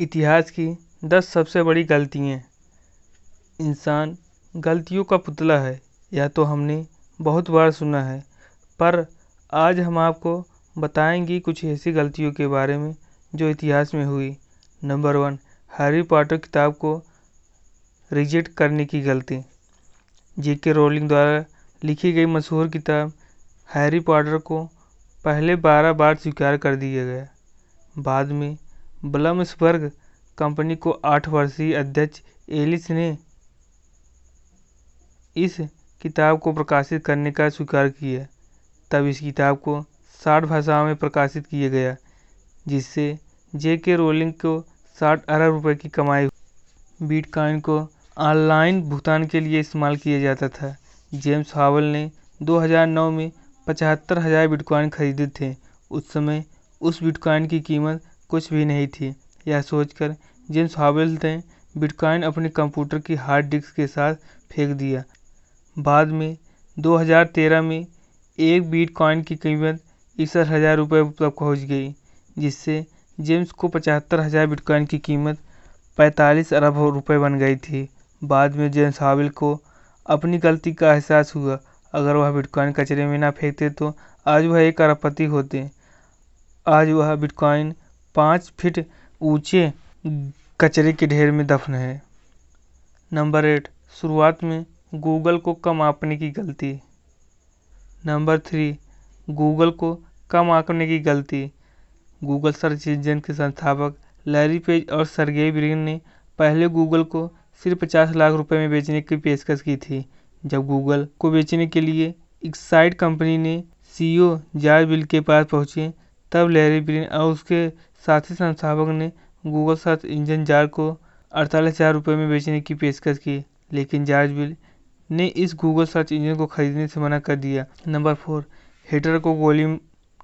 इतिहास की दस सबसे बड़ी गलतियाँ इंसान गलतियों का पुतला है, यह तो हमने बहुत बार सुना है, पर आज हम आपको बताएँगे कुछ ऐसी गलतियों के बारे में जो इतिहास में हुई। नंबर वन, हैरी पॉटर किताब को रिजेक्ट करने की गलती। जे के रोलिंग द्वारा लिखी गई मशहूर किताब हैरी पॉटर को पहले बारह बार स्वीकार कर दिया गया। बाद में ब्लमसबर्ग कंपनी को आठ वर्षीय अध्यक्ष एलिस ने इस किताब को प्रकाशित करने का स्वीकार किया। तब इस किताब को साठ भाषाओं में प्रकाशित किया गया, जिससे जे के रोलिंग को साठ अरब रुपए की कमाई बिटकॉइन को ऑनलाइन भुगतान के लिए इस्तेमाल किया जाता था। जेम्स हावल ने 2009 में पचहत्तर हज़ार बिटकॉइन खरीदे थे। उस समय उस बिटकॉइन की कीमत कुछ भी नहीं थी। यह सोचकर जेम्स हावेल ने बिटकॉइन अपने कंप्यूटर की हार्ड डिस्क के साथ फेंक दिया। बाद में 2013 में, एक बिटकॉइन की कीमत इकसठ हज़ार रुपये तक पहुँच गई, जिससे जेम्स को पचहत्तर हज़ार बिटकॉइन की कीमत पैंतालीस अरब रुपए बन गई थी। बाद में जेम्स हावेल को अपनी गलती का एहसास हुआ। अगर वह बिटकॉइन कचरे में ना फेंकते तो आज वह एक अरबपति होते। आज वह बिटकॉइन पाँच फीट ऊँचे कचरे के ढेर में दफन है। नंबर एट शुरुआत में गूगल को कम आंकने की गलती। नंबर थ्री गूगल को कम आंकने की गलती। गूगल सर्च इंजन के संस्थापक लैरी पेज और सरगेई ब्रिन ने पहले गूगल को सिर्फ़ पचास लाख रुपए में बेचने की पेशकश की थी, जब गूगल को बेचने के लिए एक्साइड कंपनी ने सीईओ जॉर्ज बिल के पास पहुँचे, तब लैरी ब्रिन और उसके साथी संस्थापक ने गूगल सर्च इंजन जार को अड़तालीस हज़ार रुपये में बेचने की पेशकश की, लेकिन जॉर्ज बिल ने इस गूगल सर्च इंजन को खरीदने से मना कर दिया। नंबर फोर हिटलर को गोली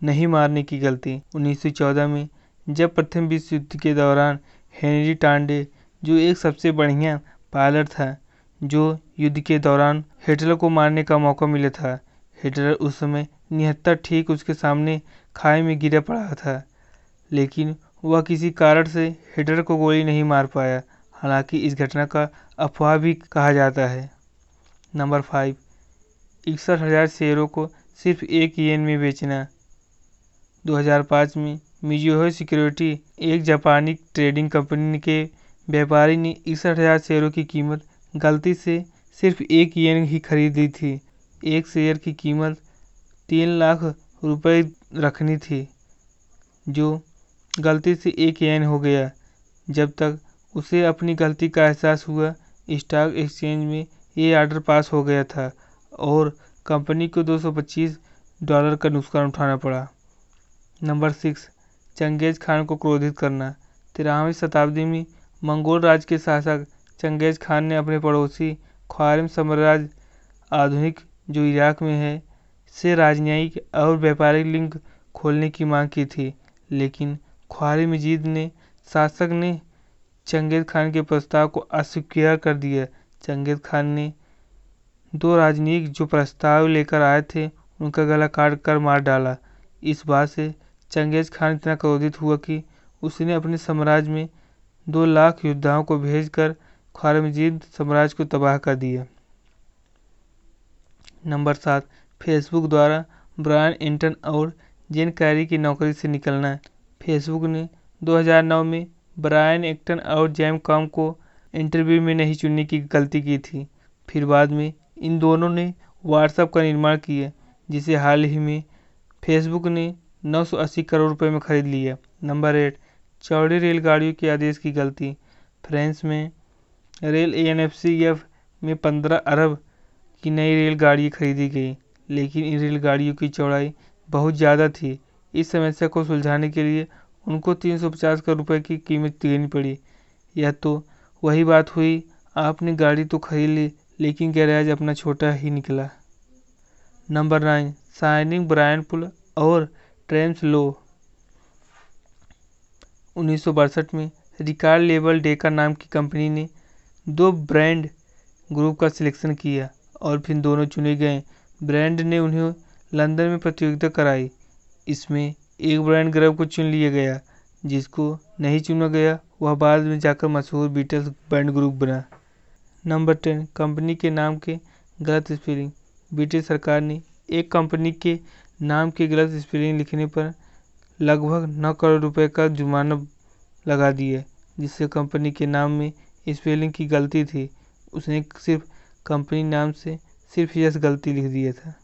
नहीं मारने की गलती। 1914 में जब प्रथम विश्व युद्ध के दौरान हेनरी टांडे, जो एक सबसे बढ़िया पायलट था, जो युद्ध के दौरान हिटलर को मारने का मौका मिला था, हिटलर उस समय निहत्तर ठीक उसके सामने खाई में गिरा पड़ा था। लेकिन वह किसी कारण से हिटलर को गोली नहीं मार पाया। हालाँकि इस घटना का अफवाह भी कहा जाता है। नंबर फाइव, इकसठ हज़ार शेयरों को सिर्फ़ एक येन में बेचना। 2005 में मिजुहो सिक्योरिटी, एक जापानी ट्रेडिंग कंपनी के व्यापारी ने इकसठ हज़ार शेयरों की कीमत गलती से सिर्फ़ एक येन ही खरीद ली थी। एक शेयर की कीमत तीन लाख रुपए रखनी थी, जो गलती से एक येन हो गया। जब तक उसे अपनी गलती का एहसास हुआ, स्टॉक एक्सचेंज में ये ऑर्डर पास हो गया था और कंपनी को 225 डॉलर का नुकसान उठाना पड़ा। नंबर सिक्स, चंगेज खान को क्रोधित करना। तेरहवीं शताब्दी में मंगोल राज के शासक चंगेज खान ने अपने पड़ोसी ख्वारिम साम्राज्य आधुनिक, जो इराक में है, से राजनयिक और व्यापारिक लिंक खोलने की मांग की थी, लेकिन ख्वारिम मजीद ने शासक ने चंगेज खान के प्रस्ताव को अस्वीकार कर दिया। चंगेज खान ने दो राजनयिक जो प्रस्ताव लेकर आए थे, उनका गला काट कर मार डाला। इस बात से चंगेज खान इतना क्रोधित हुआ कि उसने अपने साम्राज्य में दो लाख योद्धाओं को भेजकर ख्वारमजीद साम्राज्य को तबाह कर दिया। नंबर सात, फेसबुक द्वारा ब्रायन इंटन और जेन कैरी की नौकरी से निकलना। फेसबुक ने 2009 में ब्रायन एक्टन और जैम कॉम को इंटरव्यू में नहीं चुनने की गलती की थी। फिर बाद में इन दोनों ने व्हाट्सएप का निर्माण किया, जिसे हाल ही में फेसबुक ने 980 करोड़ रुपए में खरीद लिया। नंबर एट चौड़ी रेलगाड़ियों के आदेश की गलती। फ्रांस में रेल ए एन में 15 अरब की नई रेलगाड़ी खरीदी गई, लेकिन इन रेलगाड़ियों की चौड़ाई बहुत ज़्यादा थी। इस समस्या को सुलझाने के लिए उनको 350 करोड़ रुपए की कीमत देनी पड़ी। यह तो वही बात हुई, आपने गाड़ी तो खरीद ली, लेकिन गैराज अपना छोटा ही निकला। Number nine shining Brian Poole और ट्रेम्स लो। उन्नीस सौ बासठ में रिकार्ड लेबल डेका नाम की कंपनी ने दो ब्रांड ग्रुप का सिलेक्शन किया और फिर दोनों चुने गए। ब्रांड ने उन्हें लंदन में प्रतियोगिता कराई। इसमें एक ब्रांड ग्रुप को चुन लिया गया, जिसको नहीं चुना गया, वह बाद में जाकर मशहूर बीटल्स बैंड ग्रुप बना। नंबर टेन कंपनी के नाम के गलत स्पेलिंग ब्रिटिश सरकार ने एक कंपनी के नाम के गलत स्पेलिंग लिखने पर लगभग नौ करोड़ रुपए का जुर्माना लगा दिया, जिससे कंपनी के नाम में स्पेलिंग की गलती थी। उसने सिर्फ़ कंपनी नाम से सिर्फ़ यस गलती लिख दिया था।